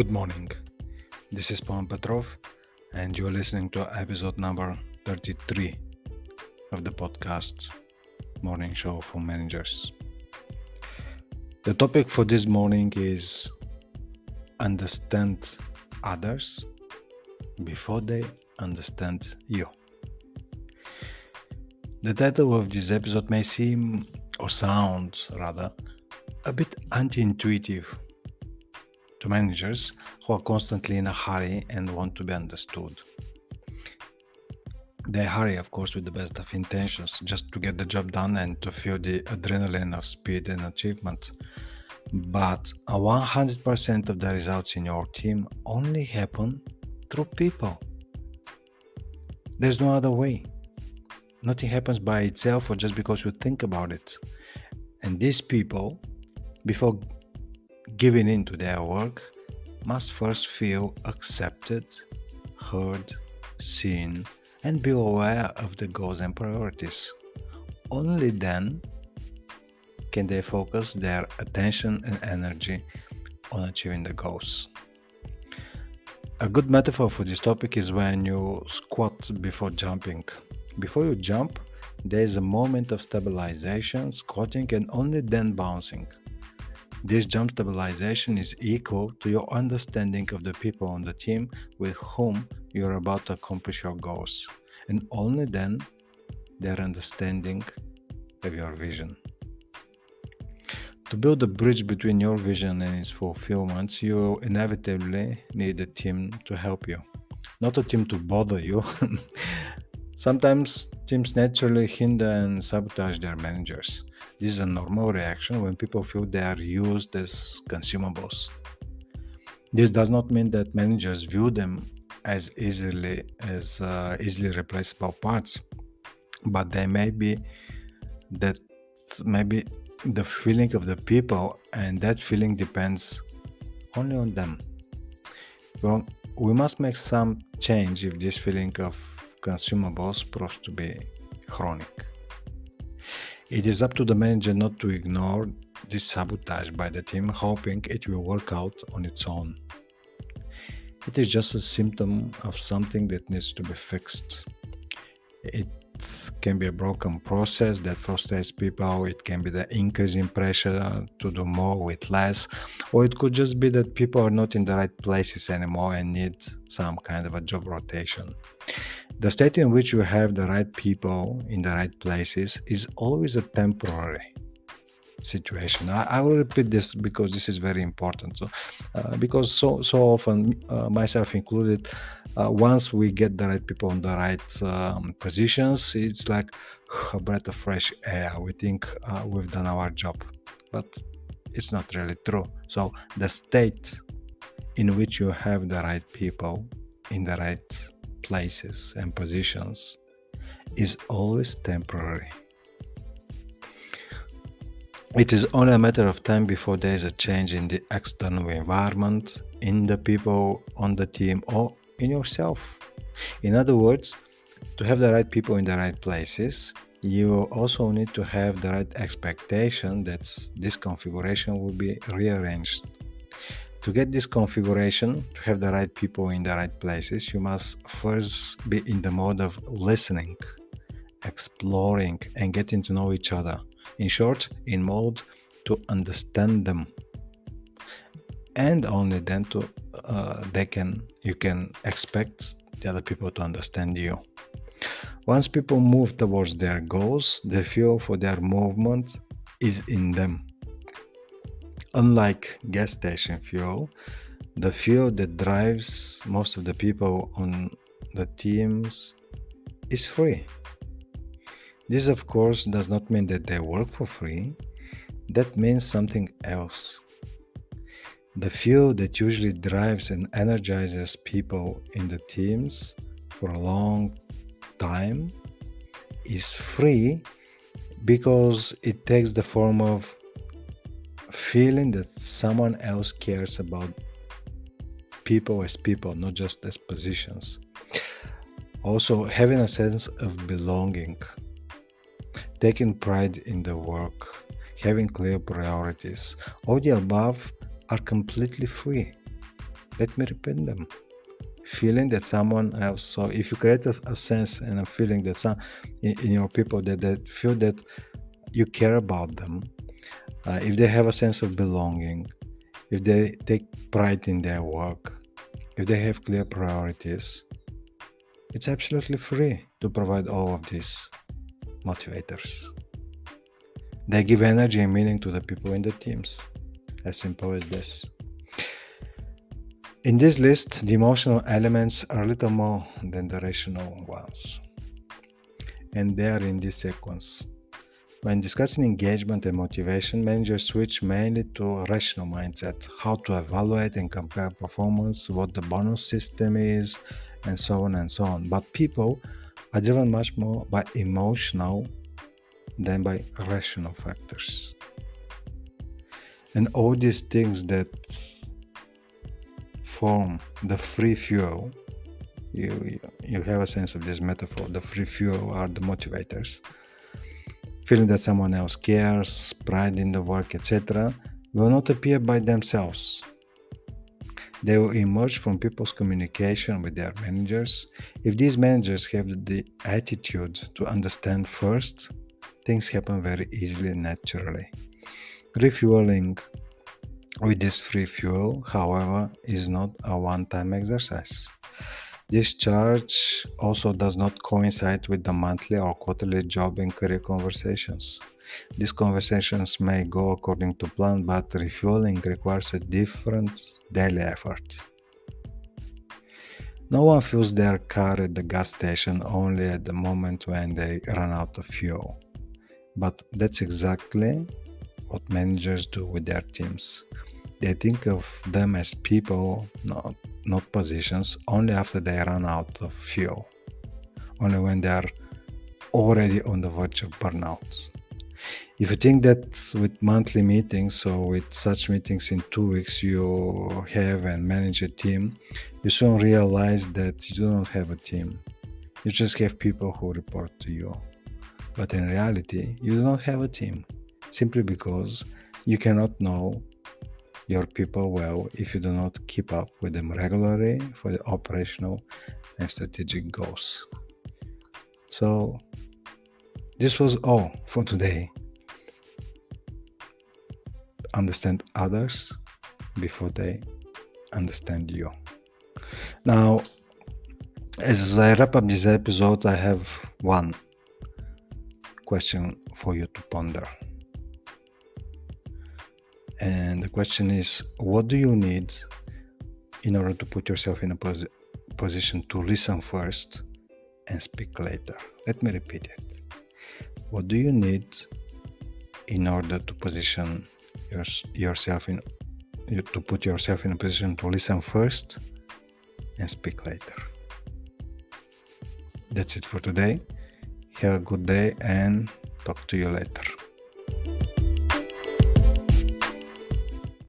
Good morning. This is Paul Petrov, and you're listening to episode number 33 of the podcast Morning Show for Managers. The topic for this morning is understand others before they understand you. The title of this episode may seem, or sound rather, a bit anti intuitive to managers who are constantly in a hurry and want to be understood. They hurry, of course, with the best of intentions, just to get the job done and to feel the adrenaline of speed and achievement. But 100% of the results in your team only happen through people. There's no other way. Nothing happens by itself or just because you think about it. And these people, before giving in to their work, must first feel accepted, heard, seen, and be aware of the goals and priorities. Only then can they focus their attention and energy on achieving the goals. A good metaphor for this topic is when you squat before jumping. Before you jump, there is a moment of stabilization, squatting, and only then bouncing. This jump stabilization is equal to your understanding of the people on the team with whom you are about to accomplish your goals, and only then their understanding of your vision. To build a bridge between your vision and its fulfillment, you inevitably need a team to help you, not a team to bother you. Sometimes teams naturally hinder and sabotage their managers. This is a normal reaction when people feel they are used as consumables. This does not mean that managers view them as easily as uh, easily replaceable parts, but they may be that maybe the feeling of the people, and that feeling depends only on them. Well, we must make some change if this feeling of consumables proves to be chronic. It is up to the manager not to ignore this sabotage by the team, hoping it will work out on its own. It is just a symptom of something that needs to be fixed. It can be a broken process that frustrates people, it can be the increasing pressure to do more with less, or it could just be that people are not in the right places anymore and need some kind of a job rotation. The state in which you have the right people in the right places is always a temporary situation. I, I will repeat this because this is very important. So, uh, because so so often, uh, myself included, uh, once we get the right people in the right um, positions, it's like a breath of fresh air. We think uh, we've done our job, but it's not really true. So the state in which you have the right people in the right places and positions is always temporary. It is only a matter of time before there is a change in the external environment, in the people on the team, or in yourself. In other words, to have the right people in the right places, you also need to have the right expectation that this configuration will be rearranged to get this configuration, to have the right people in the right places, you must first be in the mode of listening, exploring, and getting to know each other. In short, in mode to understand them. And only then to uh, they can you can expect the other people to understand you. Once people move towards their goals, the fuel for their movement is in them Unlike gas station fuel, the fuel that drives most of the people on the teams is free. This, of course, does not mean that they work for free. That means something else. The fuel that usually drives and energizes people in the teams for a long time is free because it takes the form of feeling that someone else cares about people as people, not just as positions. Also, having a sense of belonging, taking pride in the work, having clear priorities, all the above are completely free. Let me repeat them. Feeling that someone else. So if you create a, a sense and a feeling that some in, in your people that, that feel that you care about them, uh, if they have a sense of belonging, if they take pride in their work, if they have clear priorities, it's absolutely free to provide all of these motivators. They give energy and meaning to the people in the teams. As simple as this. In this list, the emotional elements are a little more than the rational ones. And they are in this sequence. When discussing engagement and motivation, managers switch mainly to a rational mindset, how to evaluate and compare performance, what the bonus system is, and so on and so on. But people are driven much more by emotional than by rational factors. And all these things that form the free fuel, you, you have a sense of this metaphor, the free fuel are the motivators. Feeling that someone else cares, pride in the work, etc., will not appear by themselves. They will emerge from people's communication with their managers. If these managers have the attitude to understand first, things happen very easily and naturally. Refueling with this free fuel, however, is not a one time exercise. This charge also does not coincide with the monthly or quarterly job and career conversations. These conversations may go according to plan, but refueling requires a different daily effort. No one fills their car at the gas station only at the moment when they run out of fuel. But that's exactly what managers do with their teams. They think of them as people, not, not positions, only after they run out of fuel, only when they are already on the verge of burnout. If you think that with monthly meetings or with such meetings in two weeks you have and manage a team, you soon realize that you don't have a team. You just have people who report to you. But in reality, you don't have a team simply because you cannot know your people well if you do not keep up with them regularly for the operational and strategic goals. So, this was all for today. Understand others before they understand you. Now, as I wrap up this episode, I have one question for you to ponder. And the question is what do you need in order to put yourself in a pos- position to listen first and speak later? Let me repeat it. What do you need in order to position your, yourself in to put yourself in a position to listen first and speak later? That's it for today. Have a good day and talk to you later.